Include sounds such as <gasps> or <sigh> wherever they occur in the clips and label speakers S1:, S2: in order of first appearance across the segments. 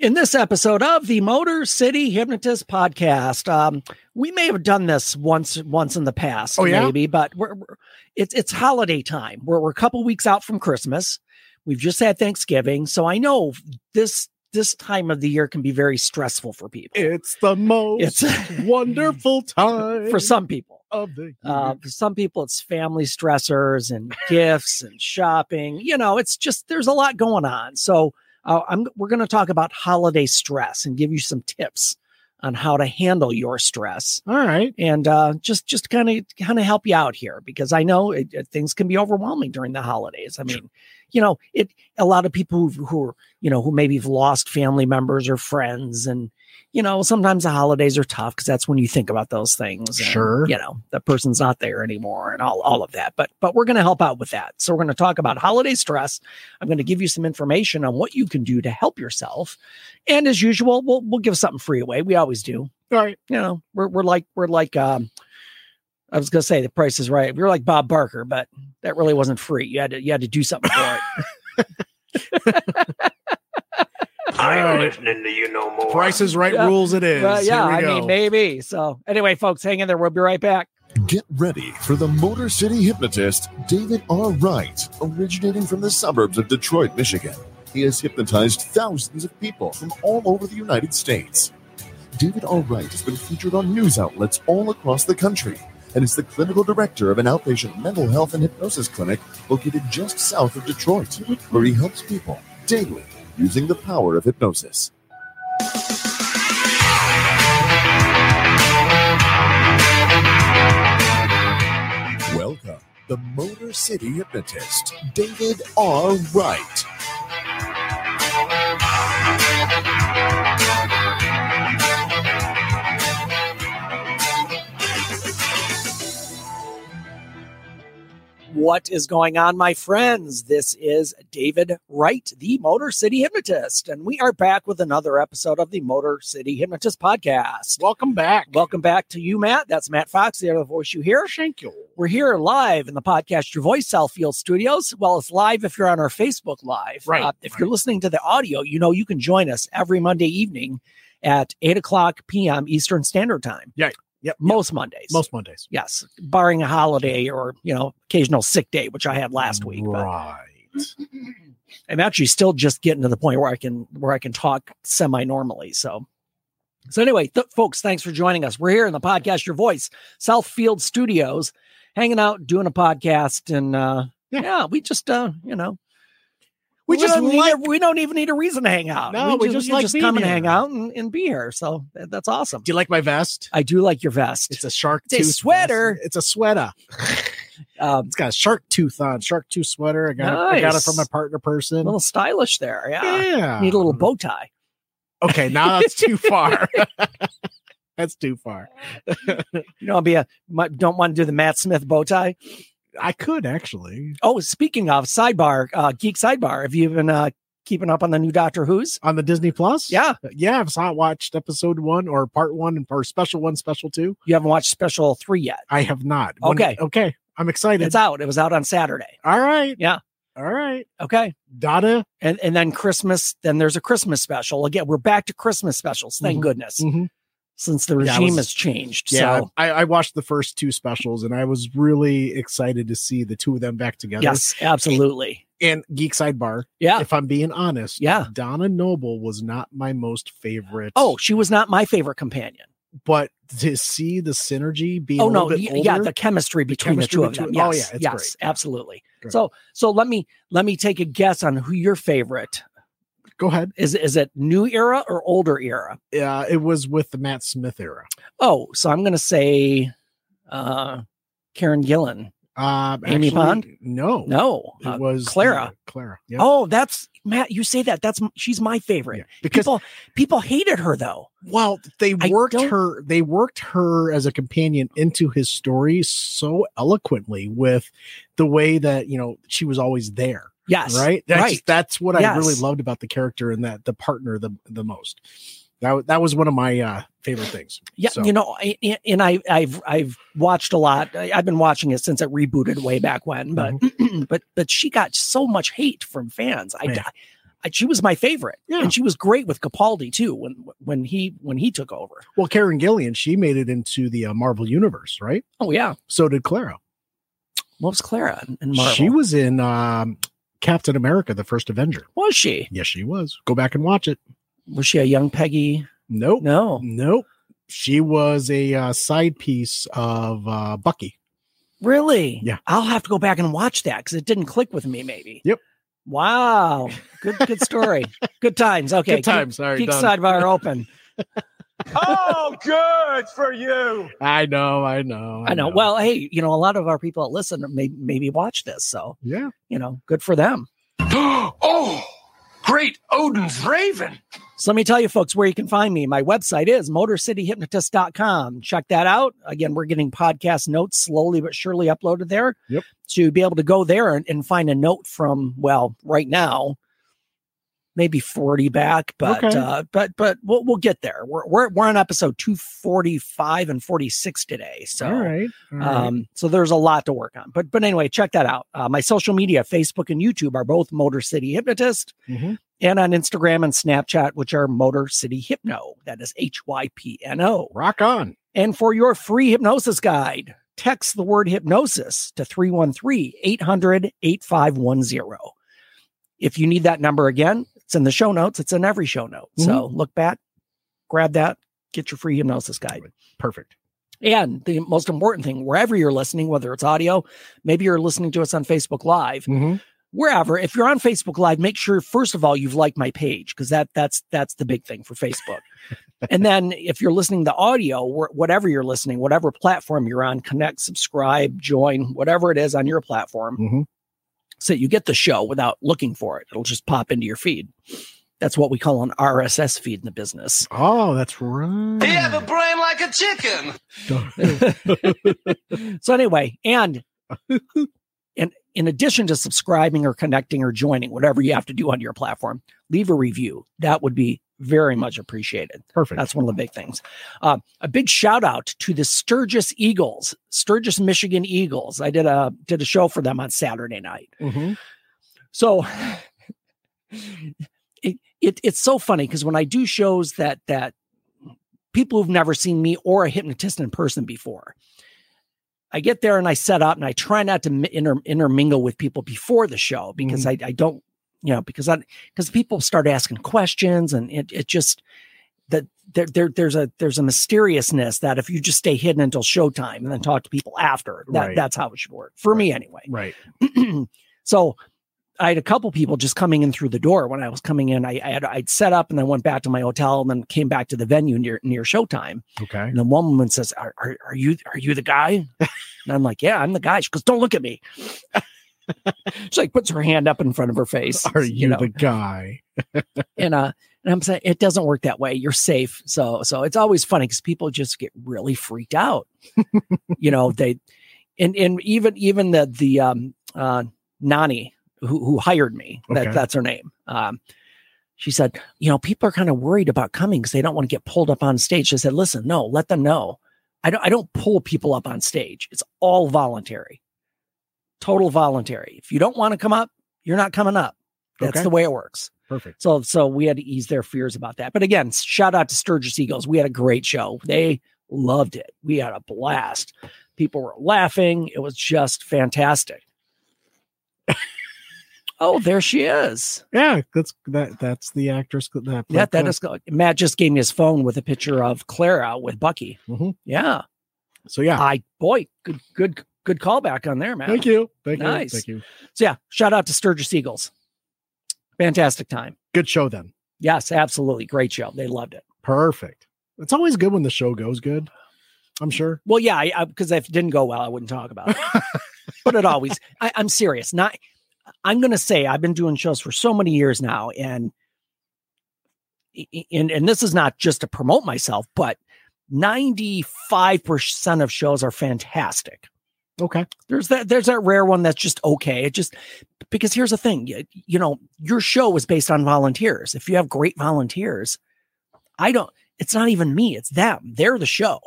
S1: In this episode of the Motor City Hypnotist podcast, um, we may have done this once once in the past,
S2: Oh, yeah?
S1: maybe, but we're, we're it's it's holiday time. We're we're a couple weeks out from Christmas. We've just had Thanksgiving, so I know this this time of the year can be very stressful for people.
S2: It's the most
S1: It's <laughs>
S2: wonderful time
S1: for some people.
S2: of the.
S1: Uh, for some people, it's family stressors and gifts and shopping. You know, it's just there's a lot going on. So uh, I'm we're going to talk about holiday stress and give you some tips on how to handle your stress
S2: All right.
S1: and uh, just just kind of kind of help you out here because I know it, it- things can be overwhelming during the holidays. I mean, you know, it a lot of people who, who are you know who maybe have lost family members or friends, and you know sometimes the holidays are tough because that's when you think about those things. and,
S2: Sure.
S1: you know that person's not there anymore and all all of that. But but we're going to help out with that. So we're going to talk about holiday stress. I'm going to give you some information on what you can do to help yourself, and as usual, we'll we'll give something free away. We always do
S2: All right.
S1: you know, we're we're like we're like um I was gonna say the price is right. We are like Bob Barker, but that really wasn't free. You had to you had to do something for it. <laughs>
S3: I
S2: All
S3: am
S2: right.
S3: listening to you no more.
S2: Price is right
S1: Yeah.
S2: rules it is.
S1: Well, yeah, I
S2: go.
S1: mean maybe. So anyway, folks, hang in there. We'll be right back.
S4: Get ready for the Motor City hypnotist, David R. Wright, originating from the suburbs of Detroit, Michigan. He has hypnotized thousands of people from all over the United States. David R. Wright has been featured on news outlets all across the country and is the clinical director of an outpatient mental health and hypnosis clinic located just south of Detroit, where he helps people daily using the power of hypnosis. Welcome, the Motor City hypnotist, David R. Wright.
S1: What is going on, my friends? This is David Wright, the Motor City Hypnotist, and we are back with another episode of the Motor City Hypnotist podcast.
S2: Welcome back.
S1: Welcome back to you, Matt. That's Matt Fox, the other voice you hear.
S2: thank you.
S1: We're here live in the podcast Your Voice Southfield Studios. Well, it's live if you're on our Facebook Live.
S2: Right,
S1: Uh, if
S2: right.
S1: you're listening to the audio, you know you can join us every Monday evening at 8 o'clock p.m. Eastern Standard Time.
S2: Yep. Yep.
S1: Most Mondays.
S2: Most Mondays.
S1: Yes. Barring a holiday or, you know, occasional sick day, which I had last week. But
S2: Right.
S1: I'm actually still just getting to the point where I can where I can talk semi normally. So, so anyway, th- folks, thanks for joining us. We're here in the podcast Your Voice Southfield Studios, hanging out, doing a podcast, and uh, yeah.
S2: Yeah.
S1: we just uh, you know.
S2: We just
S1: don't need
S2: like-
S1: a- we don't even need a reason to hang out.
S2: No, we just
S1: you
S2: like
S1: just come and hang out and, and be here. So that- that's awesome.
S2: Do you like my vest?
S1: I do like your vest.
S2: It's a shark
S1: It's a
S2: tooth
S1: sweater.
S2: vest. It's a sweater. <laughs>
S1: um,
S2: It's got a shark tooth on. Shark tooth sweater. I got it. I got it from my partner person.
S1: a little stylish there. Yeah.
S2: yeah.
S1: Need a little bow tie.
S2: Okay, now that's too far. <laughs> that's too far.
S1: You know, I'll be a might- don't want to do the Matt Smith bow tie.
S2: I could actually
S1: Oh, speaking of sidebar, uh, geek sidebar, have you been uh, keeping up on the new Doctor Who's?
S2: on the Disney Plus.
S1: Yeah,
S2: yeah. I've saw watched episode one or part one and or special one, special two.
S1: you haven't watched special three yet.
S2: I have not. When-
S1: Okay.
S2: okay. I'm excited.
S1: It's out. It was out on Saturday.
S2: All right.
S1: Yeah.
S2: All right.
S1: Okay,
S2: Donna.
S1: and and then Christmas. Then there's a Christmas special again. We're back to Christmas specials. Thank
S2: Mhm.
S1: goodness,
S2: Mhm.
S1: Since the
S2: Yeah,
S1: regime
S2: was-
S1: has changed.
S2: Yeah,
S1: So
S2: I, I watched the first two specials and I was really excited to see the two of them back together.
S1: yes, absolutely.
S2: And Geek Sidebar,
S1: Yeah.
S2: if I'm being honest,
S1: Yeah.
S2: Donna Noble was not my most favorite.
S1: Oh, she was not my favorite companion.
S2: but to see the synergy being
S1: Oh no, y- yeah, the chemistry between the,
S2: chemistry
S1: two of
S2: between-
S1: them.
S2: oh, yeah, it's
S1: yes,
S2: great.
S1: Absolutely. So so let me let me take a guess on who your favorite
S2: go ahead.
S1: is. Is it new era or older era?
S2: Yeah, it was with the Matt Smith era.
S1: Oh, so I'm going to say uh Karen Gillan.
S2: Um,
S1: Amy
S2: actually,
S1: Pond?
S2: No,
S1: No,
S2: it
S1: uh,
S2: was
S1: Clara.
S2: uh, Clara. Yeah,
S1: Oh, that's Matt. You say that. That's she's my favorite.
S2: yeah. because
S1: people people hated her though.
S2: well, they worked her. They worked her as a companion into his story so eloquently with the way that you know she was always there.
S1: Yes,
S2: right. That's,
S1: right.
S2: That's what I really loved about the character and that the partner the the most. That that was one of my uh, favorite things.
S1: Yeah,
S2: So-
S1: you know, I, I- and I, I've I've watched a lot. I, I've been watching it since it rebooted way back when, but
S2: Mm-hmm. <clears throat>
S1: but but she got so much hate from fans. I
S2: Yeah.
S1: I- she was my favorite.
S2: Yeah.
S1: And she was great with Capaldi too when when he when he took over.
S2: Well, Karen Gillan, she made it into the uh, Marvel universe, right?
S1: Oh yeah.
S2: So did Clara.
S1: What was Clara in Marvel?
S2: She was in um, Captain America: The First Avenger.
S1: Was she?
S2: Yes, she was. Go back and watch it.
S1: Was she a young Peggy?
S2: Nope.
S1: No.
S2: Nope. She was a uh, side piece of uh, Bucky.
S1: Really?
S2: Yeah.
S1: I'll have to go back and watch that because it didn't click with me. Maybe.
S2: Yep.
S1: Wow. Good. Good story. <laughs> good times. Okay.
S2: Good times. Sorry,
S1: Geek, Geek
S2: done.
S1: sidebar open. <laughs>
S3: Oh, good for you.
S2: I know. I know.
S1: I know. Well, hey, you know, a lot of our people that listen may maybe watch this, so
S2: yeah.
S1: you know, good for them. <gasps>
S3: oh, great Odin's Raven.
S1: So let me tell you, folks, where you can find me. My website is motorcityhypnotist.com. Check that out. Again, we're getting podcast notes slowly but surely uploaded there.
S2: Yep.
S1: To be able to go there and, and find a note from, well, right now, maybe 40 back, but
S2: Okay.
S1: uh, but but we'll we'll get there. We're we're we're on episode 245 and 46 today. So
S2: all right. all right.
S1: um, so there's a lot to work on. But but anyway, check that out. Uh, my social media, Facebook and YouTube, are both Motor City Hypnotist,
S2: Mhm.
S1: and on Instagram and Snapchat, which are Motor City Hypno. That is H Y P N O.
S2: Rock on.
S1: And for your free hypnosis guide, text the word hypnosis to 313 800 8510. If you need that number again, it's in the show notes. It's in every show note. So look back, grab that, get your free hypnosis guide.
S2: Perfect.
S1: And the most important thing, wherever you're listening, whether it's audio, maybe you're listening to us on Facebook Live,
S2: Mhm.
S1: wherever. If you're on Facebook Live, make sure first of all you've liked my page because that that's that's the big thing for Facebook. <laughs> and then if you're listening to audio, whatever you're listening, whatever platform you're on, connect, subscribe, join, whatever it is on your platform,
S2: Mhm.
S1: So that you get the show without looking for it. It'll just pop into your feed. That's what we call an RSS feed in the business.
S2: Oh, that's right.
S3: He have a brain like a chicken. <laughs>
S1: so anyway, and and in addition to subscribing or connecting or joining, whatever you have to do on your platform, leave a review. That would be very much appreciated.
S2: Perfect.
S1: That's one of the big things. Uh, a big shout out to the Sturgis Eagles, Sturgis, Michigan Eagles. I did a did a show for them on Saturday night.
S2: Mhm.
S1: So it, it it's so funny because when I do shows that that people who've never seen me or a hypnotist in person before, I get there and I set up and I try not to inter, intermingle with people before the show because I, I don't, you know, because I because people start asking questions and it it just that there, there there's a there's a mysteriousness that if you just stay hidden until showtime and then talk to people after that
S2: Right.
S1: that's how it should work for me anyway.
S2: Right. <clears throat>
S1: so I had a couple people just coming in through the door when I was coming in. I, I had I'd set up and then went back to my hotel and then came back to the venue near near showtime.
S2: Okay.
S1: And then one woman says, "Are are, are you are you the guy?" and I'm like, "Yeah, I'm the guy." She goes, "Don't look at me." She like puts her hand up in front of her face.
S2: Are you,
S1: know,
S2: the guy? <laughs>
S1: and uh and I'm saying it doesn't work that way. You're safe. So so it's always funny because people just get really freaked out. <laughs> you know, they and and even even the the um uh Nani who who hired me, that that's her name. Um she said, you know, people are kind of worried about coming because they don't want to get pulled up on stage. She said, listen, no, let them know. I don't I don't pull people up on stage. It's all voluntary. Total voluntary. If you don't want to come up, you're not coming up. That's
S2: Okay.
S1: the way it works.
S2: Perfect.
S1: So so we had to ease their fears about that. But again, shout out to Sturgis Eagles. We had a great show. They loved it. We had a blast. People were laughing. It was just fantastic. <laughs> oh, there she is.
S2: Yeah, that's that. That's the actress that.
S1: Yeah, that is. Matt just gave me his phone with a picture of Clara with Bucky.
S2: Mhm.
S1: Yeah.
S2: So yeah.
S1: I boy, good, good, good callback on there, man.
S2: Thank you. Thank
S1: Nice.
S2: you. Thank you.
S1: So yeah, shout out to Sturgis Eagles. Fantastic time.
S2: Good show then.
S1: Yes, absolutely. Great show. They loved it.
S2: Perfect. It's always good when the show goes good. I'm sure.
S1: Well, yeah, I because if it didn't go well, I wouldn't talk about it. <laughs> but it always, I, I'm serious. Not, I'm going to say I've been doing shows for so many years now, and and and this is not just to promote myself, but 95 percent of shows are fantastic.
S2: Okay.
S1: There's that there's that rare one that's just okay. It just because here's the thing, you, you know, your show is based on volunteers. If you have great volunteers, I don't. It's not even me. It's them. They're the show.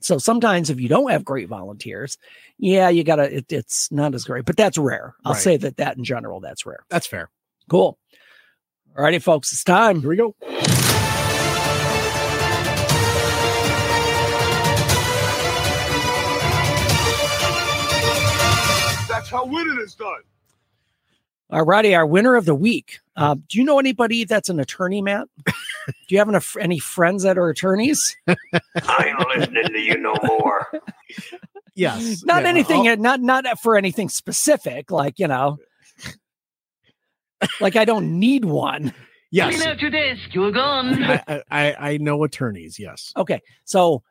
S1: So sometimes if you don't have great volunteers, yeah, you gotta. It, it's not as great, but that's rare. I'll
S2: Right.
S1: say that that in general, that's rare.
S2: That's fair.
S1: Cool. All righty, folks, it's time.
S2: Here we go.
S3: How winning is done.
S1: All righty, our winner of the week. Uh, do you know anybody that's an attorney, Matt? do you have an, any friends that are attorneys?
S3: I ain't listening to you no more.
S2: Yes.
S1: Not
S2: Yeah,
S1: anything,
S2: I'll-
S1: not not for anything specific, like you know, like I don't need one.
S2: yes.
S5: Clean out your desk. You're gone.
S2: I, I I know attorneys. Yes.
S1: Okay, so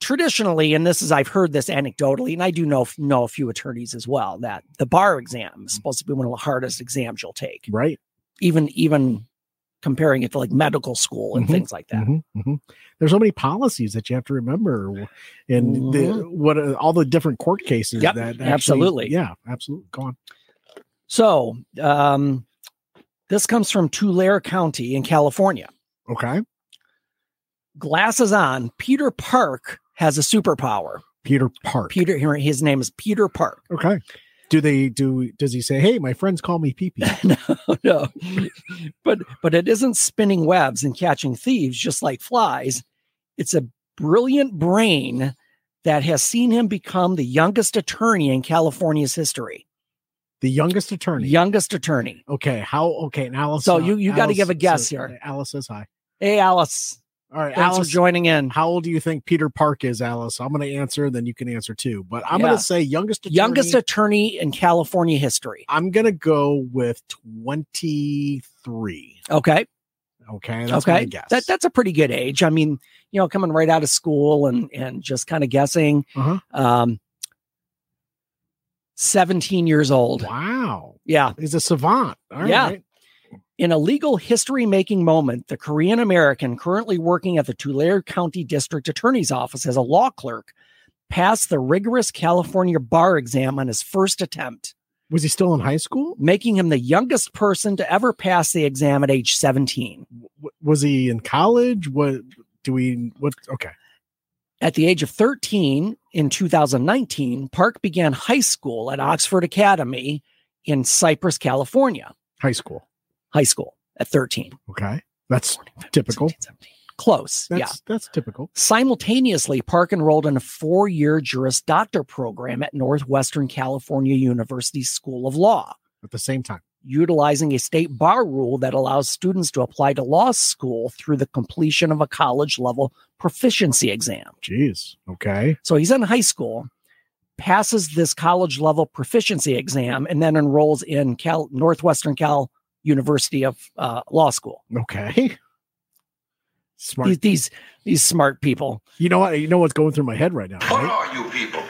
S1: traditionally, and this is I've heard this anecdotally, and I do know know a few attorneys as well that the bar exam is supposed to be one of the hardest exams you'll take,
S2: Right.
S1: even even comparing it to like medical school and
S2: Mhm,
S1: things like that.
S2: Mhm, mhm. There's so many policies that you have to remember, and the, what uh, all the different court cases.
S1: Mm-hmm. Yep,
S2: that actually-
S1: absolutely.
S2: Yeah. Absolutely. Go on.
S1: So, um, this comes from Tulare County in California.
S2: Okay.
S1: Glasses on, Peter Park has a superpower.
S2: Peter Park.
S1: Peter, his name is Peter Park.
S2: Okay. Do they do? Does he say, "Hey, my friends call me Pee Pee"? <laughs>
S1: no, no, but but it isn't spinning webs and catching thieves just like flies. It's a brilliant brain that has seen him become the youngest attorney in California's history.
S2: The youngest attorney.
S1: Youngest attorney.
S2: Okay. How? Okay. And Alice.
S1: So
S2: uh,
S1: you- you gotta give a guess
S2: says-
S1: here.
S2: Alice says hi.
S1: Hey, Alice.
S2: All right,
S1: Thanks
S2: Alice.
S1: joining in.
S2: How old do you think Peter Park is, Alice? I'm going to answer, then you can answer too. But I'm
S1: Yeah.
S2: going to say youngest attorney.
S1: Youngest attorney in California history.
S2: I'm going to go with 23.
S1: Okay.
S2: Okay. That's
S1: okay.
S2: guess.
S1: That that's a pretty good age. I mean, you know, coming right out of school and and just kind of guessing.
S2: Uh-huh.
S1: Um 17 years old.
S2: wow.
S1: Yeah.
S2: He's a savant. All right.
S1: In a legal history making moment, the Korean American currently working at the Tulare County District Attorney's Office as a law clerk passed the rigorous California bar exam on his first attempt,
S2: Was he still in high school?
S1: making him the youngest person to ever pass the exam at age 17.
S2: W- Was he in college? What do we, what? Okay.
S1: At the age of 13 in 2019, Park began high school at Oxford Academy in Cypress, California.
S2: High school.
S1: High school at 13.
S2: Okay. That's typical.
S1: 16, 17. Close.
S2: That's,
S1: yeah.
S2: that's typical.
S1: Simultaneously, Park enrolled in a four year Juris Doctor program at Northwestern California University School of Law,
S2: At the same time.
S1: utilizing a state bar rule that allows students to apply to law school through the completion of a college level proficiency exam.
S2: Jeez. Okay.
S1: So he's in high school, passes this college level proficiency exam, and then enrolls in Cal Northwestern Cal University of uh, Law School.
S2: Okay. Smart.
S1: These, these these smart people.
S2: You know what? You know what's going through my head right now,
S3: What are you people?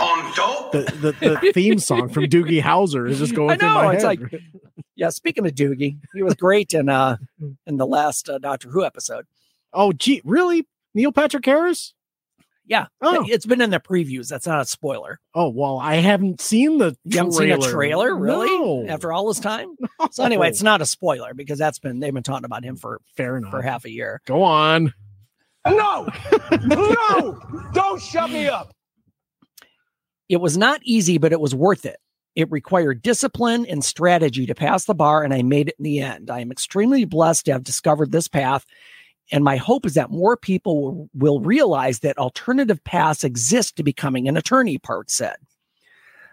S3: On dope?
S2: The, the the theme song from Doogie Howser is just going
S1: I
S2: through my
S1: it's
S2: head.
S1: like- Yeah, speaking of Doogie, he was great in uh in the last uh, Doctor Who episode.
S2: oh, gee, really? Neil Patrick Harris?
S1: Yeah,
S2: Oh.
S1: it's been in the previews. That's not a spoiler.
S2: Oh, well, I haven't seen the
S1: You haven't seen a
S2: trailer.
S1: trailer, really?
S2: No.
S1: After all this time. <laughs> So anyway, it's not a spoiler because that's been they've been talking about him for
S2: fair enough.
S1: for half a year.
S2: Go on.
S3: No! <laughs> no! Don't shut me up!
S1: It was not easy, but it was worth it. It required discipline and strategy to pass the bar, and I made it in the end. I am extremely blessed to have discovered this path, and my hope is that more people will, will realize that alternative paths exist to becoming an attorney, Park said.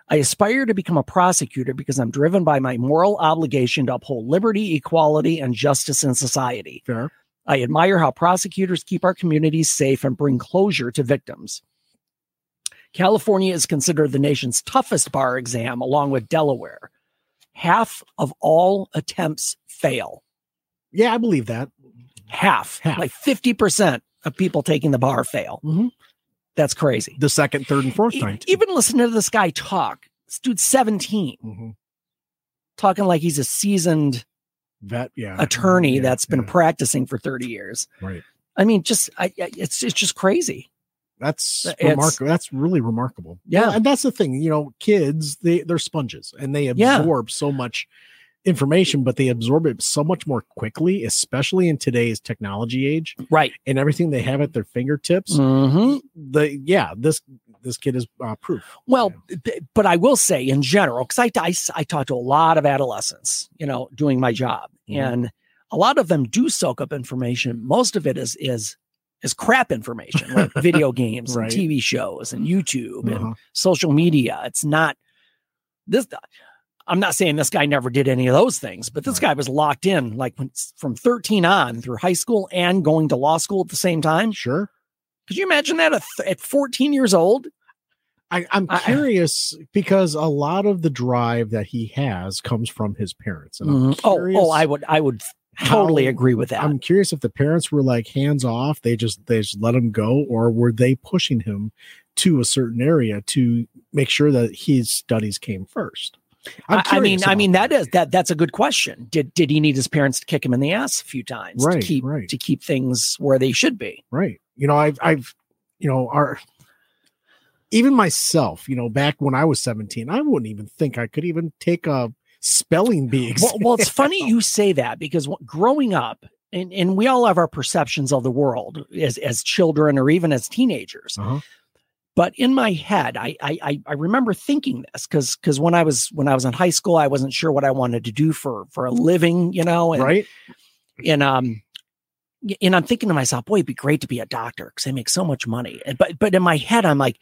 S1: I aspire to become a prosecutor because I'm driven by my moral obligation to uphold liberty, equality, and justice in society.
S2: Fair.
S1: I admire how prosecutors keep our communities safe and bring closure to victims. California is considered the nation's toughest bar exam, along with Delaware. Half of all attempts fail.
S2: Yeah, I believe that.
S1: Half,
S2: Half.
S1: like 50% of people taking the bar fail.
S2: Mhm.
S1: That's crazy.
S2: The second, third, and fourth
S1: E-
S2: time. too.
S1: even listening to this guy talk. This dude's 17,
S2: Mhm.
S1: talking like he's a seasoned
S2: Vet, yeah.
S1: attorney
S2: Yeah,
S1: that's been
S2: yeah.
S1: practicing for 30 years.
S2: right.
S1: I mean, just I, it's it's just crazy.
S2: That's remarkable. That's really remarkable.
S1: Yeah.
S2: and that's the thing. You know, kids they they're sponges and they
S1: Yeah.
S2: absorb so much information, but they absorb it so much more quickly, especially in today's technology age
S1: Right.
S2: and everything they have at their fingertips.
S1: hmm
S2: The yeah, this this kid is uh, proof.
S1: Well, b- but I will say in general, because I, I, I talk to a lot of adolescents, you know, doing my job,
S2: Mhm.
S1: and a lot of them do soak up information. Most of it is is is crap information, like <laughs> video games
S2: Right.
S1: and TV shows and YouTube and
S2: Uh-huh.
S1: social media. It's not this. I'm not saying this guy never did any of those things, but this
S2: Right.
S1: guy was locked in like when, from 13 on through high school and going to law school at the same time.
S2: Sure.
S1: Could you imagine that at, th- at 14 years old?
S2: I, I'm
S1: I-
S2: curious because a lot of the drive that he has comes from his parents.
S1: Mhm. Oh, oh, I would, I would totally
S2: how-
S1: agree with that.
S2: I'm curious if the parents were like hands off, they just they just let him go, or were they pushing him to a certain area to make sure that his studies came first?
S1: I, I mean, I mean that is that that's a good question. Did did he need his parents to kick him in the ass a few times
S2: Right,
S1: to keep
S2: right.
S1: to keep things where they should be?
S2: right. You know, I've I've you know our even myself, you know, back when I was 17, I wouldn't even think I could even take a spelling bee. <laughs>
S1: Well, well, it's funny you say that because growing up, and, and we all have our perceptions of the world as as children or even as teenagers.
S2: Uh-huh.
S1: But in my head, I I I- I remember thinking this because because when I was when I was in high school, I wasn't sure what I wanted to do for for a living, you know, and
S2: right?
S1: and um and I'm thinking to myself, boy, it'd be great to be a doctor because they make so much money. And- But but in my head, I'm like,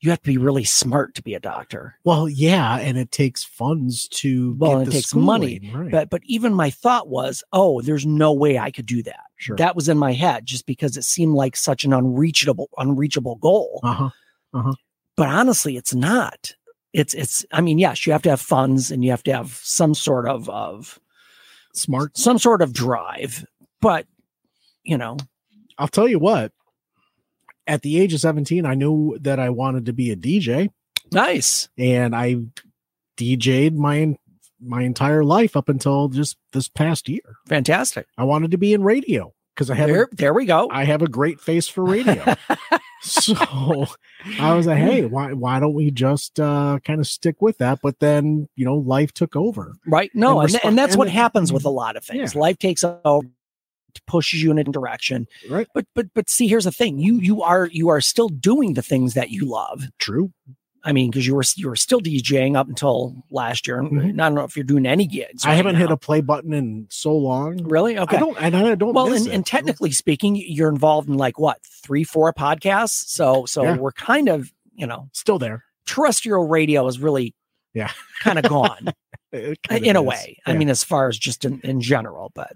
S1: you have to be really smart to be a doctor.
S2: Well, yeah, and it takes funds to
S1: Well, it takes money,
S2: right?
S1: But but even my thought was, oh, there's no way I could do that.
S2: sure.
S1: That was in my head just because it seemed like such an unreachable unreachable goal. uh-huh.
S2: Uh-huh.
S1: But honestly, it's not. It's it's. I mean, yes, you have to have funds and you have to have some sort of of
S2: Smart.
S1: some sort of drive. But you know,
S2: I'll tell you what. At the age of 17, I knew that I wanted to be a DJ,
S1: nice.
S2: and I DJ'd my my entire life up until just this past year.
S1: Fantastic.
S2: I wanted to be in radio because I have
S1: There,
S2: a,
S1: there we go.
S2: I have a great face for radio. <laughs> so I was like, hey, why why don't we just uh, kind of stick with that? But then you know, life took over.
S1: right. No,
S2: and
S1: and,
S2: resp-
S1: and that's
S2: and
S1: what
S2: it-
S1: happens with a lot of things. Life takes over, pushes you in a direction.
S2: Right.
S1: But but but see, here's the thing. You you are you are still doing the things that you love.
S2: True.
S1: I mean, because you were you were still DJing up until last year.
S2: Mhm.
S1: I don't know if you're doing any gigs.
S2: I
S1: right
S2: haven't hit a play button in so long.
S1: really okay.
S2: I don't, and I don't.
S1: well, and, and technically speaking, you're involved in like what three, four podcasts. So so
S2: Yeah.
S1: we're kind of you know
S2: still there.
S1: terrestrial radio is really
S2: Yeah.
S1: kind of gone. <laughs> In a
S2: is.
S1: way. I mean, as far as just in, in general, but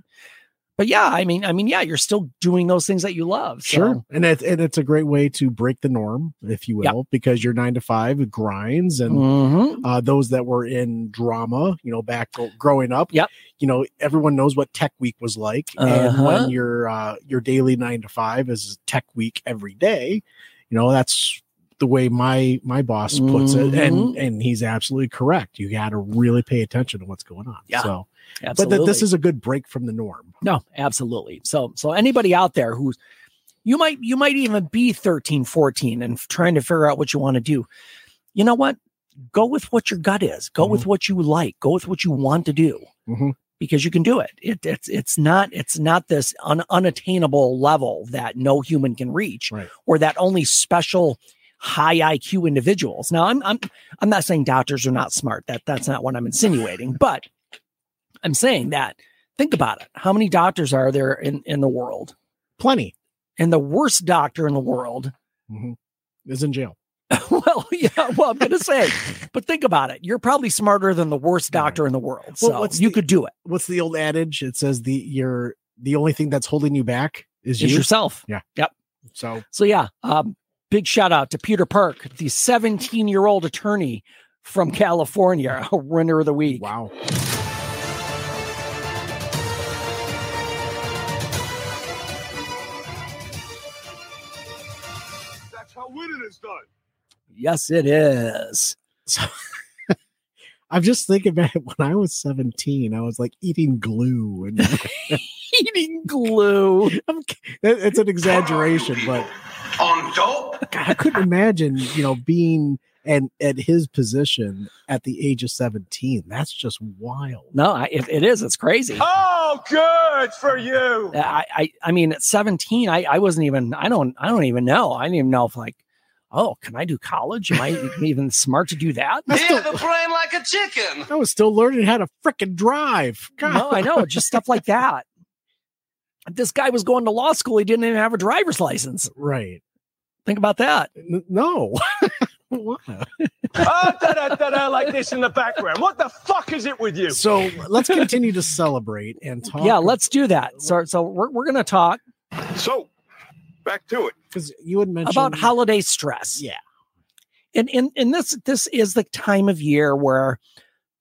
S1: but yeah, I mean, I mean, yeah, you're still doing those things that you love. So.
S2: Sure, and it's and it's a great way to break the norm, if you will,
S1: Yep.
S2: because your nine to five grinds, and
S1: Mhm.
S2: uh, those that were in drama, you know, back growing up,
S1: Yep.
S2: you know, everyone knows what Tech Week was like, and
S1: Uh-huh.
S2: when your uh, your daily nine to five is Tech Week every day, you know, that's the way my my boss puts it, and
S1: Mhm.
S2: and he's absolutely correct. You got to really pay attention to what's going on.
S1: Yeah,
S2: So,
S1: Absolutely.
S2: but that this is a good break from the norm.
S1: no, absolutely. So so anybody out there who's you might you might even be 13, 14 and trying to figure out what you want to do. You know what? Go with what your gut is. Go with what you like. Go with what you want to do.
S2: Mhm.
S1: Because you can do it. it. It's it's not it's not this un, unattainable level that no human can reach,
S2: Right.
S1: or that only special high IQ individuals. Now, I'm I'm I'm not saying doctors are not smart. That that's not what I'm insinuating. But I'm saying that think about it. How many doctors are there in in the world?
S2: Plenty
S1: And the worst doctor in the world.
S2: is in jail. <laughs>
S1: well, yeah. Well, I'm going to say, <laughs> but think about it. You're probably smarter than the worst doctor in the world.
S2: Well,
S1: So
S2: what's
S1: you
S2: the-
S1: could do it.
S2: what's the old adage? It says the you're the only thing that's holding you back is
S1: Is
S2: you.
S1: yourself. Yeah. Yep.
S2: So
S1: So yeah, um, big shout out to Peter Park, the 17 year old attorney from California, a <laughs> winner of the week.
S2: wow.
S3: That's how winning is done.
S1: Yes, it is.
S2: So <laughs> I'm just thinking back <laughs> when I was 17, I was like eating glue and
S1: Eating glue.
S2: I'm- it's an exaggeration, but
S3: On dope?
S2: God, I couldn't imagine, you know, being and at his position at the age of 17. That's just wild.
S1: No, I, it, it is. It's crazy.
S3: Oh, good for you.
S1: Uh, I, I, I mean, at 17, I, I wasn't even, I don't, I don't even know. I didn't even know if like oh, can I do college? Am I <laughs> even smart to do that?
S6: Hit the brain like a chicken.
S2: I was still learning how to frickin' drive. God.
S1: No, I know, just stuff like that. This guy was going to law school. He didn't even have a driver's license.
S2: Right.
S1: Think about that.
S2: N- no.
S3: Da, da, da, like this in the background. What the fuck is it with you?
S2: so let's continue to celebrate and talk.
S1: Yeah, let's do that. So, so we're, we're going to talk
S3: So, back to it.
S2: because you had mentioned
S1: about holiday stress.
S2: Yeah.
S1: and and and this this is the time of year where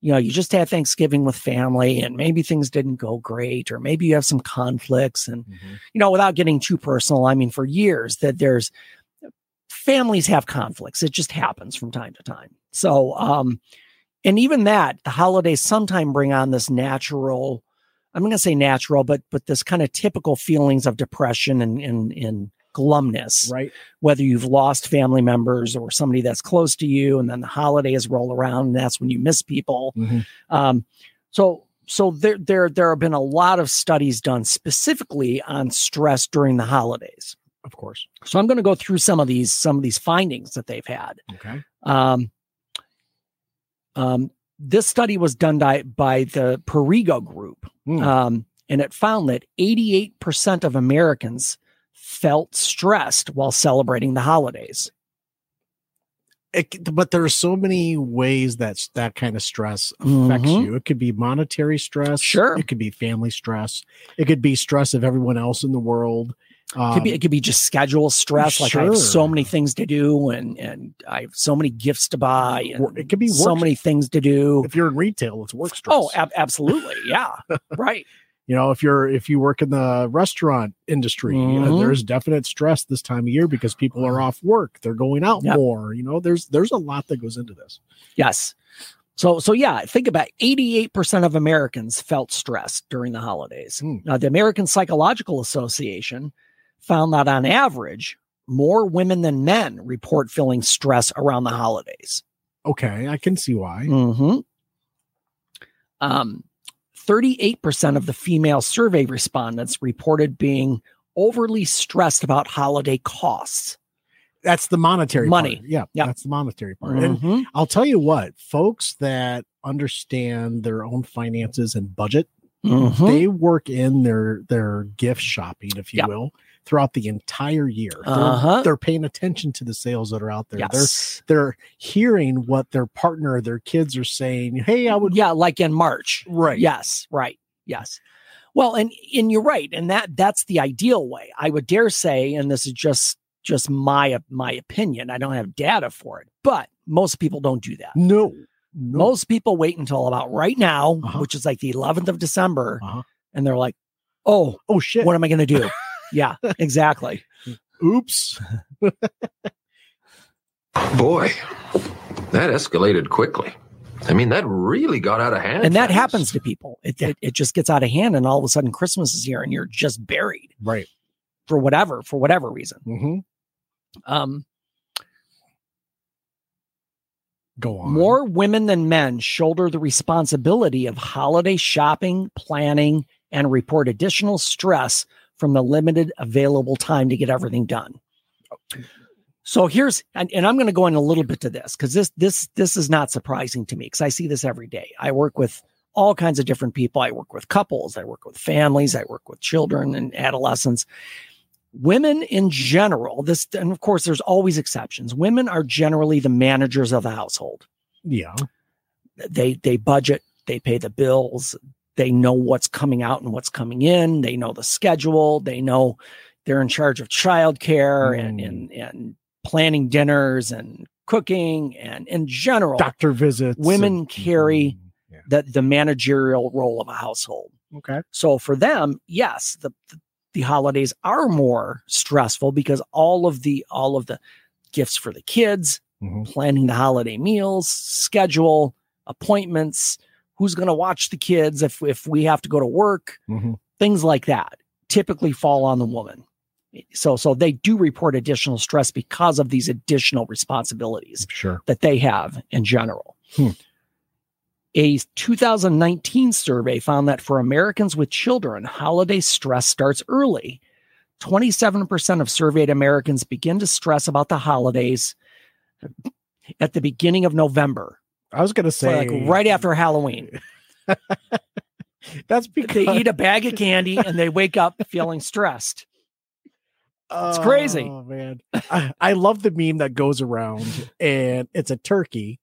S1: you know you just had Thanksgiving with family and maybe things didn't go great or maybe you have some conflicts and
S2: Mhm.
S1: you know without getting too personal I mean for years that there's families have conflicts it just happens from time to time so um and even that the holidays sometimes bring on this natural I'm going to say natural but but this kind of typical feelings of depression and and, and glumness
S2: right.
S1: whether you've lost family members or somebody that's close to you and then the holidays roll around and that's when you miss people
S2: Mhm.
S1: um, so so there there there have been a lot of studies done specifically on stress during the holidays
S2: Of course.
S1: so i'm going to go through some of these some of these findings that they've had
S2: Okay.
S1: um, um, this study was done by, by the Perrigo Group,
S2: Hmm.
S1: um, and it found that 88% of Americans felt stressed while celebrating the holidays.
S2: It, but there are so many ways that that kind of stress affects
S1: Mhm.
S2: you. It could be monetary stress.
S1: Sure.
S2: It could be family stress. It could be stress of everyone else in the world.
S1: It could be,
S2: Um,
S1: it could be just schedule stress. Like I have so many things to do, and and I have so many gifts to buy, and
S2: it could be
S1: so many things to do.
S2: if you're in retail, it's work stress.
S1: Oh, ab- absolutely, yeah, <laughs> right.
S2: You know, if you're if you work in the restaurant industry, uh,
S1: Mhm.
S2: there's definite stress this time of year because people are off work. They're going out
S1: Yep.
S2: more. You know, there's there's a lot that goes into this.
S1: Yes. So so yeah, think about 88% of Americans felt stressed during the holidays.
S2: Hmm.
S1: Now the American Psychological Association found that on average, more women than men report feeling stress around the holidays.
S2: Okay, I can see why.
S1: Mhm. Um 38% of the female survey respondents reported being overly stressed about holiday costs.
S2: That's the monetary
S1: Money.
S2: part. Yeah,
S1: Yep.
S2: that's the monetary part. And
S1: Mhm.
S2: I'll tell you what, folks that understand their own finances and budget,
S1: Mhm.
S2: they work in their their gift shopping, if you
S1: Yeah.
S2: will, throughout the entire year. They're-
S1: Uh-huh.
S2: They're, paying attention to the sales that are out there.
S1: Yes.
S2: They're they're hearing what their partner or their kids are saying. Hey, I would
S1: yeah, like in March.
S2: right.
S1: Yes, right. Yes. Well, and and you're right, and that that's the ideal way. I would dare say, and this is just just my my opinion. I don't have data for it, but most people don't do that.
S2: No. No.
S1: Most people wait until about right now,
S2: Uh-huh.
S1: which is like the 11th of December,
S2: Uh-huh.
S1: and they're like, "Oh,
S2: oh shit.
S1: what am I going to do?" <laughs> yeah, exactly.
S2: Oops.
S7: Boy, that escalated quickly. I mean, that really got out of hand.
S1: And that happens to people. It, it it just gets out of hand, and all of a sudden Christmas is here, and you're just buried
S2: Right.
S1: for whatever for whatever reason.
S2: hmm
S1: Um,
S2: Go on.
S1: More women than men shoulder the responsibility of holiday shopping, planning, and report additional stress from the limited available time to get everything done. So here's and, and I'm going to go in a little bit to this because this this this is not surprising to me because I see this every day. I work with all kinds of different people. I work with couples, I work with families, I work with children and adolescents. Women in general, this and of course there's always exceptions. Women are generally the managers of the household
S2: Yeah.
S1: they they budget they pay the bills they know what's coming out and what's coming in they know the schedule they know they're in charge of childcare and,
S2: Mm.
S1: and and planning dinners and cooking and in general
S2: Doctor visits.
S1: women
S2: and-
S1: carry-
S2: Mhm. Yeah.
S1: the, the managerial role of a household
S2: Okay.
S1: so for them yes the, the the holidays are more stressful because all of the all of the gifts for the kids
S2: Mhm.
S1: planning the holiday meals, schedule, appointments, who's going to watch the kids if if we have to go to work,
S2: Mhm.
S1: things like that typically fall on the woman. So so they do report additional stress because of these additional responsibilities
S2: Sure.
S1: that they have in general.
S2: Hmm.
S1: A 2019 survey found that for Americans with children, holiday stress starts early. 27% of surveyed Americans begin to stress about the holidays at the beginning of November,
S2: I was gonna say
S1: like right after Halloween. <laughs>
S2: That's because
S1: They eat a bag of candy and they wake up <laughs> feeling stressed. It's crazy.
S2: Oh man, I, I love the meme that goes around, and it's a turkey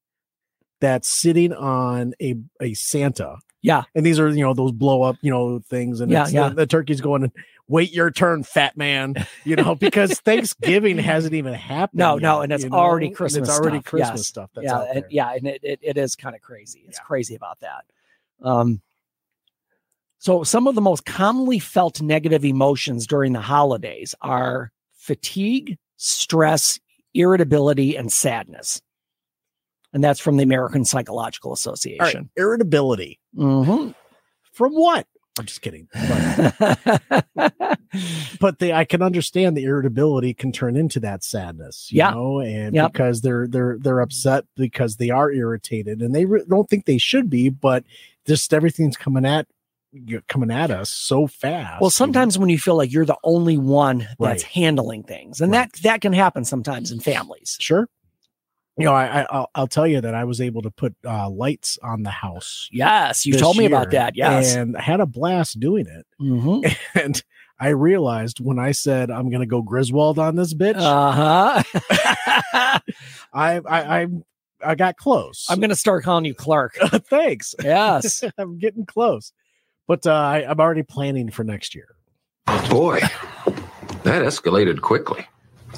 S2: that's sitting on a a Santa.
S1: Yeah.
S2: and these are you know those blow up you know things, and
S1: Yeah, yeah.
S2: The, the turkey's going. Wait your turn, fat man. You know <laughs> because Thanksgiving hasn't even happened.
S1: No, no, and it's
S2: you know?
S1: already
S2: And
S1: Christmas
S2: It's already
S1: stuff,
S2: Christmas
S1: yes.
S2: stuff. That's
S1: yeah, and, yeah, and it, it, it is kind of crazy. It's
S2: Yeah.
S1: crazy about that. Um, so some of the most commonly felt negative emotions during the holidays are fatigue, stress, irritability, and sadness. And that's from the American Psychological
S2: right,
S1: Association.
S2: irritability
S1: Mhm.
S2: from what? I'm just kidding. But, <laughs> but they, I can understand the irritability can turn into that sadness, you
S1: Yeah.
S2: know, and
S1: Yep.
S2: because they're they're they're upset because they are irritated and they re- don't think they should be, but just everything's coming at coming at us so fast.
S1: well, sometimes when you feel like you're the only one that's
S2: Right.
S1: handling things, and
S2: Right.
S1: that that can happen sometimes in families.
S2: sure. You know, I, I I'll, I'll tell you that I was able to put uh, lights on the house.
S1: Yes, you told me about that. Yes.
S2: and I had a blast doing it.
S1: Mhm. <laughs>
S2: And I realized when I said I'm going to go Griswold on this bitch,
S1: Uh huh. <laughs>
S2: I, I I I got close.
S1: I'm going to start calling you Clark. <laughs>
S2: Thanks.
S1: Yes.
S2: I'm getting close, but uh, I, I'm already planning for next year.
S7: Boy, that escalated quickly.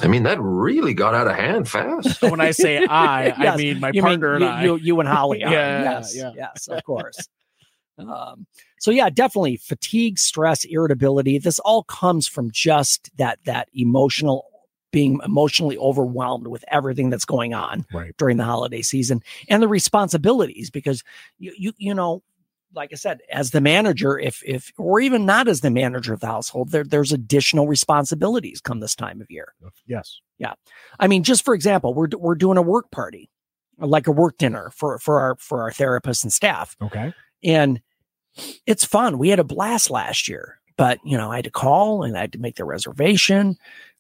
S7: I mean, that really got out of hand fast.
S2: When I say <laughs> I, I mean my
S1: you mean
S2: partner and
S1: you,
S2: I.
S1: You, you and Holly. are. <laughs>
S2: Yeah,
S1: yes.
S2: yeah.
S1: Yes, of course. um, so yeah, definitely fatigue, stress, irritability. This all comes from just that that emotional being emotionally overwhelmed with everything that's going on
S2: Right.
S1: during the holiday season and the responsibilities because you you you know like I said, as the manager, if if or even not as the manager of the household, there there's additional responsibilities come this time of year.
S2: Yes. Yeah.
S1: I mean, just for example, we're we're doing a work party, like a work dinner for for our for our therapists and staff,
S2: Okay.
S1: and it's fun. We had a blast last year, but you know, I had to call and I had to make the reservation.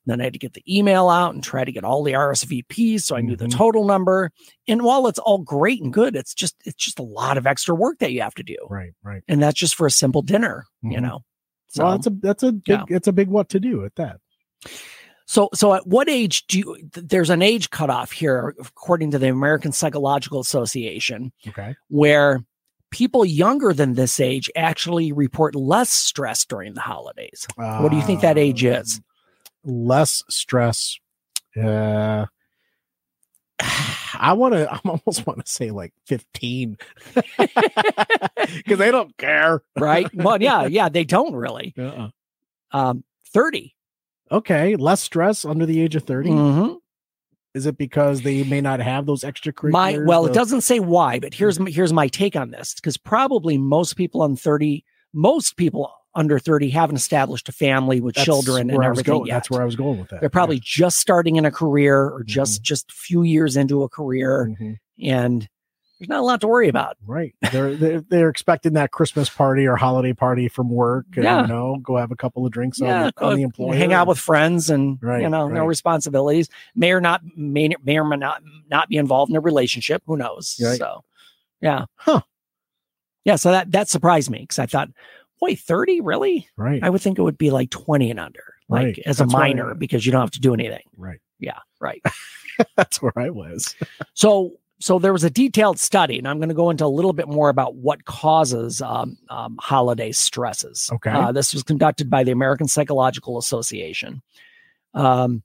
S1: Then I had to get the email out and try to get all the RSVPs so I knew the
S2: Mhm.
S1: total number. And while it's all great and good, it's just it's just a lot of extra work that you have to do,
S2: Right. Right.
S1: and that's just for a simple dinner, you
S2: Mhm.
S1: know. So,
S2: well, that's a that's a big
S1: yeah.
S2: it's a big what to do at that.
S1: So, so at what age do you? th- There's an age cutoff here, according to the American Psychological Association,
S2: Okay.
S1: where people younger than this age actually report less stress during the holidays. What do you think that age is?
S2: Less stress. Uh, I want to. <laughs> I almost want to say like fifteen, <laughs> because they don't care.
S1: Right? well, yeah, <laughs> yeah, they don't really.
S2: Uh-uh.
S1: Um, 30.
S2: Okay, less stress under the age of 30
S1: Mhm.
S2: Is it because they may not have those extracurriculars?
S1: My well, it doesn't say why, but here's my, here's my take on this because probably most people on 30, most people under 30 haven't established a family with
S2: that's
S1: children and
S2: where I was
S1: everything yet.
S2: That's where I was going with that.
S1: They're probably just starting in a career or just just a few years into a career,
S2: Yeah. Mhm.
S1: and there's not a lot to worry about.
S2: right. They're, they're they're expecting that Christmas party or holiday party from work. And,
S1: Yeah.
S2: You know, go have a couple of drinks
S1: yeah,
S2: on, on the employer.
S1: hang out with friends, and you
S2: Right,
S1: know, no responsibilities. May or not may, may or may not not be involved in a relationship. Who knows?
S2: Right.
S1: So, yeah,
S2: Huh.
S1: yeah. So that that surprised me because I thought, wait, thirty really?
S2: right.
S1: I would think it would be like twenty and under, like
S2: Right.
S1: as a
S2: That's why-
S1: minor, because you don't have to do anything.
S2: right.
S1: Yeah, right. <laughs>
S2: That's where I was. <laughs>
S1: So, so there was a detailed study, and I'm going to go into a little bit more about what causes um, um, holiday stresses.
S2: Okay.
S1: Uh, this was conducted by the American Psychological Association. Um,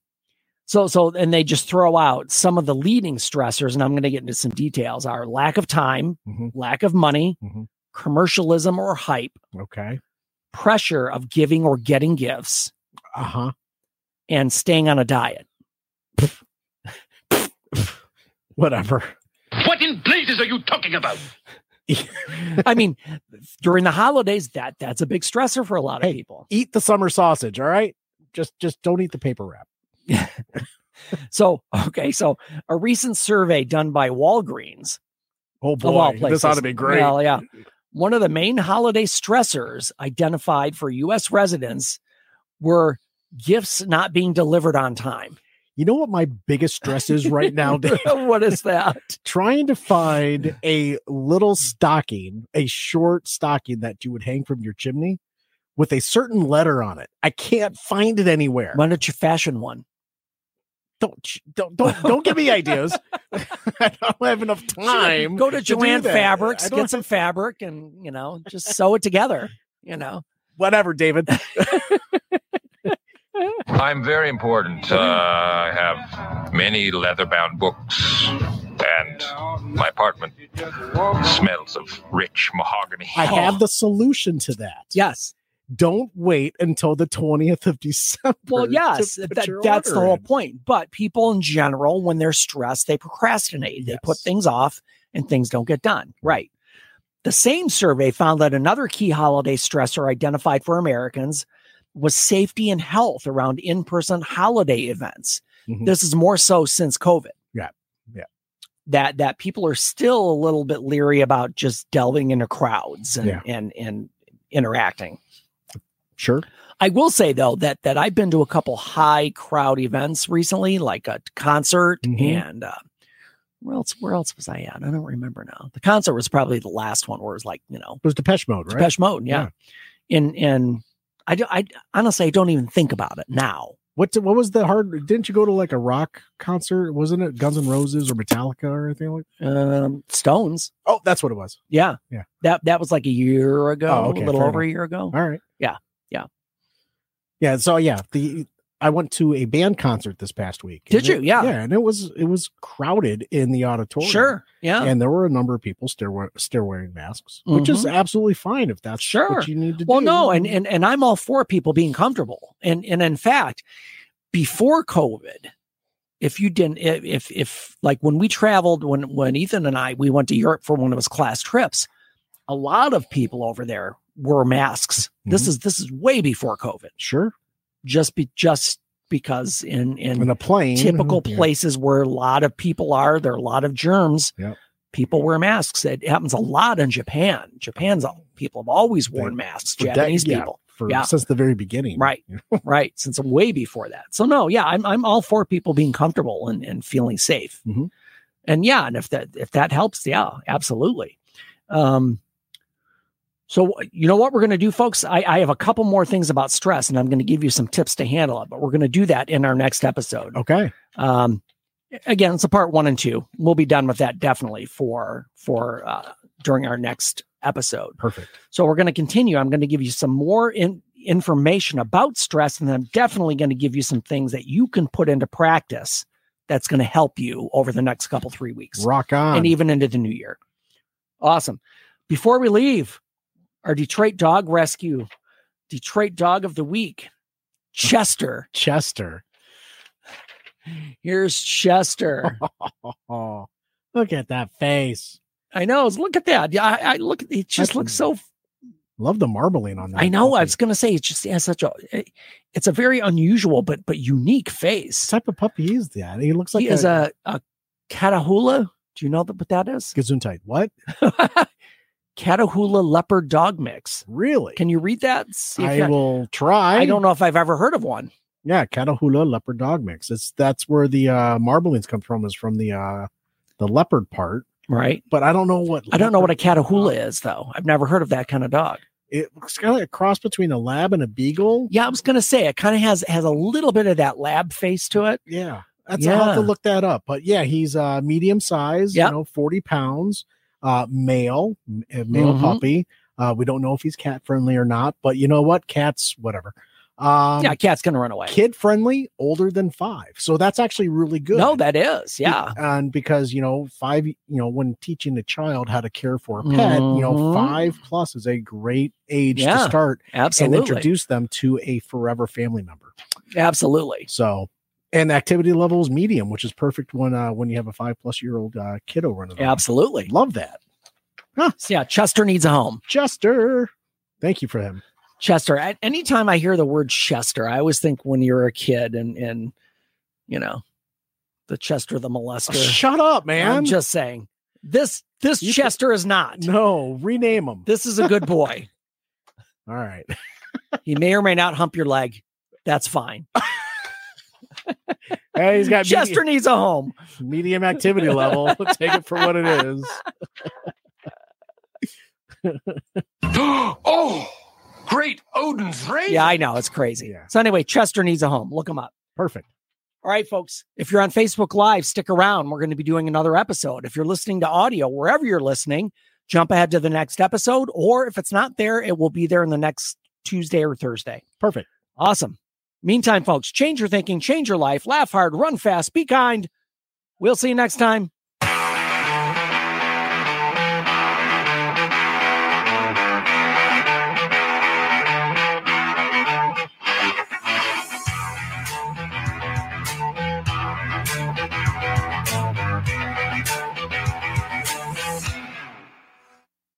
S1: so, so, and they just throw out some of the leading stressors, and I'm going to get into some details: are lack of time,
S2: Mhm.
S1: lack of money,
S2: Mhm.
S1: Commercialism or hype,
S2: Okay.
S1: pressure of giving or getting gifts,
S2: Uh huh.
S1: and staying on a diet. <laughs>
S2: Whatever.
S3: What in blazes are you talking about? <laughs>
S1: I mean, during the holidays, that that's a big stressor for a lot of
S2: Hey,
S1: people.
S2: Eat the summer sausage. All right. Just just don't eat the paper wrap. <laughs>
S1: So, okay, so a recent survey done by Walgreens
S2: Oh
S1: of all
S2: boy,
S1: places.
S2: this ought to be great.
S1: Well, yeah. One of the main holiday stressors identified for U.S. residents were gifts not being delivered on time.
S2: You know what my biggest stress is right now? <laughs>
S1: What is that?
S2: Trying to find <laughs> a little stocking, a short stocking that you would hang from your chimney with a certain letter on it. I can't find it anywhere.
S1: Why don't you fashion one?
S2: Don't don't don't don't give me ideas. <laughs> <laughs> I don't have enough time.
S1: Go to
S2: do
S1: Jo-Ann
S2: that.
S1: Fabrics, get some fabric, and you know, just <laughs> sew it together. You know,
S2: whatever, David.
S8: I'm very important. Uh, I have many leather bound books, and my apartment smells of rich mahogany.
S2: I have the solution to that.
S1: yes.
S2: Don't wait until the 20th of <laughs> December.
S1: Well, yes, that, that's the whole
S2: in.
S1: point. But people in general, when they're stressed, they procrastinate. They put things off and things don't get done. Right. The same survey found that another key holiday stressor identified for Americans was safety and health around in person holiday events.
S2: Mhm.
S1: This is more so since COVID.
S2: Yeah. Yeah.
S1: That that people are still a little bit leery about just delving into crowds and
S2: Yeah.
S1: and and interacting.
S2: Sure.
S1: I will say though that that I've been to a couple high crowd events recently, like a concert
S2: Mhm.
S1: and uh, where else? Where else was I at? I don't remember now. The concert was probably the last one where it was like you know
S2: It was Depeche Mode, right?
S1: Depeche Mode, yeah. And and I I honestly I don't even think about it now.
S2: What what was the hard? Didn't you go to like a rock concert? Wasn't it Guns N' Roses or Metallica or anything like?
S1: Um, Stones,
S2: Oh, that's what it was.
S1: yeah,
S2: Yeah.
S1: That that was like a year ago,
S2: Oh, okay,
S1: a little over a year ago.
S2: All right.
S1: Yeah, yeah.
S2: Yeah. So yeah, the I went to a band concert this past week.
S1: Did you?
S2: it-
S1: Yeah.
S2: Yeah, and it was it was crowded in the auditorium.
S1: Sure, yeah,
S2: And there were a number of people still still wearing masks, which is absolutely fine if that's
S1: Mm-hmm. Sure.
S2: what you need to
S1: well
S2: do.
S1: no and, and and i'm all for people being comfortable and and in fact before covid if you didn't if if, if like when we traveled when when ethan and i we went to europe for one of his class trips a lot of people over there wore masks this
S2: Mhm.
S1: is this is way before covid
S2: sure
S1: just be just because in in
S2: in a plane,
S1: typical
S2: yeah.
S1: places where a lot of people are there are a lot of germs
S2: Yep.
S1: people wear masks it happens a lot in japan japan's all, people have always worn
S2: They-
S1: masks japanese
S2: yeah,
S1: people
S2: for
S1: Yeah.
S2: since the very beginning.
S1: Right. <laughs> right since way before that so no yeah i'm, I'm all for people being comfortable and, and feeling safe
S2: Mhm.
S1: and yeah and if that if that helps yeah absolutely um so you know what we're going to do folks I, I have a couple more things about stress and i'm going to give you some tips to handle it but we're going to do that in our next episode
S2: Okay.
S1: um again it's a part one and two we'll be done with that definitely for for uh during our next episode
S2: Perfect.
S1: so we're going to continue. I'm going to give you some more in, information about stress, and I'm definitely going to give you some things that you can put into practice that's going to help you over the next couple three weeks
S2: Rock on.
S1: and even into the new year. Awesome. Before we leave, our Detroit Dog Rescue, Detroit Dog of the Week, Chester. <laughs>
S2: Chester.
S1: Here's Chester. <laughs>
S2: Look at that face.
S1: I know. Look at that. Yeah, I, I look. It just
S2: That's-
S1: looks so
S2: Love the marbling on that.
S1: I know. I was going to say it just has such a. Eh, it's a very unusual but but unique face.
S2: What type of puppy is that? He looks like
S1: he is a a Catahoula. Do you know that what that is?
S2: Gesundheit. What? <laughs>
S1: Catahoula leopard dog mix.
S2: Really?
S1: Can you read that? See
S2: I
S1: you-
S2: will try.
S1: I don't know if I've ever heard of one.
S2: Yeah, Catahoula leopard dog mix. It's that's where the uh marblings come from. Is from the uh the leopard part.
S1: Right.
S2: But I don't know what.
S1: I don't know what a Catahoula is though. I've never heard of that kind of dog.
S2: It looks kind of like a cross between a lab and a beagle.
S1: Yeah, I was going to say it kind of has has a little bit of that lab face to it.
S2: Yeah, that's I'll have to look that up. But yeah, he's uh medium size.
S1: Yep.
S2: You know, forty pounds. Uh, male, a male
S1: Mhm.
S2: puppy. Uh, we don't know if he's cat friendly or not, but you know what? Cats, whatever. Um,
S1: yeah, cat's to run away.
S2: kid friendly, older than five. So that's actually really good.
S1: No, that is. Yeah.
S2: And because, you know, five, you know, when teaching a child how to care for a pet, you know,
S1: Mhm.
S2: five plus is a great age
S1: Yeah,
S2: to start
S1: Absolutely.
S2: and introduce them to a forever family member.
S1: Absolutely.
S2: So, and activity level is medium, which is perfect when, uh, when you have a five plus year old uh, kiddo running around.
S1: Absolutely.
S2: Love that.
S1: So yeah, Chester needs a home.
S2: Chester. Thank you for him.
S1: Chester. a- Anytime I hear the word Chester, I always think when you're a kid and and you know the Chester the molester.
S2: Shut up, man.
S1: I'm just saying this this
S2: You-
S1: Chester is not.
S2: no, rename him.
S1: This is a good boy. <laughs>
S2: All right.
S1: he may or may not hump your leg. That's fine. <laughs>
S2: Hey, he's got
S1: Chester
S2: medium,
S1: needs a home.
S2: medium activity level. <laughs> Take it for what it is. <gasps>
S7: oh, great Odin's raven.
S1: Yeah, I know. It's crazy.
S2: Yeah.
S1: So, anyway, Chester needs a home. Look him up.
S2: Perfect.
S1: All right, folks. If you're on Facebook Live, stick around. We're going to be doing another episode. If you're listening to audio, wherever you're listening, jump ahead to the next episode. Or if it's not there, it will be there in the next Tuesday or Thursday.
S2: Perfect.
S1: Awesome. Meantime, folks, change your thinking, change your life, laugh hard, run fast, be kind. We'll see you next time.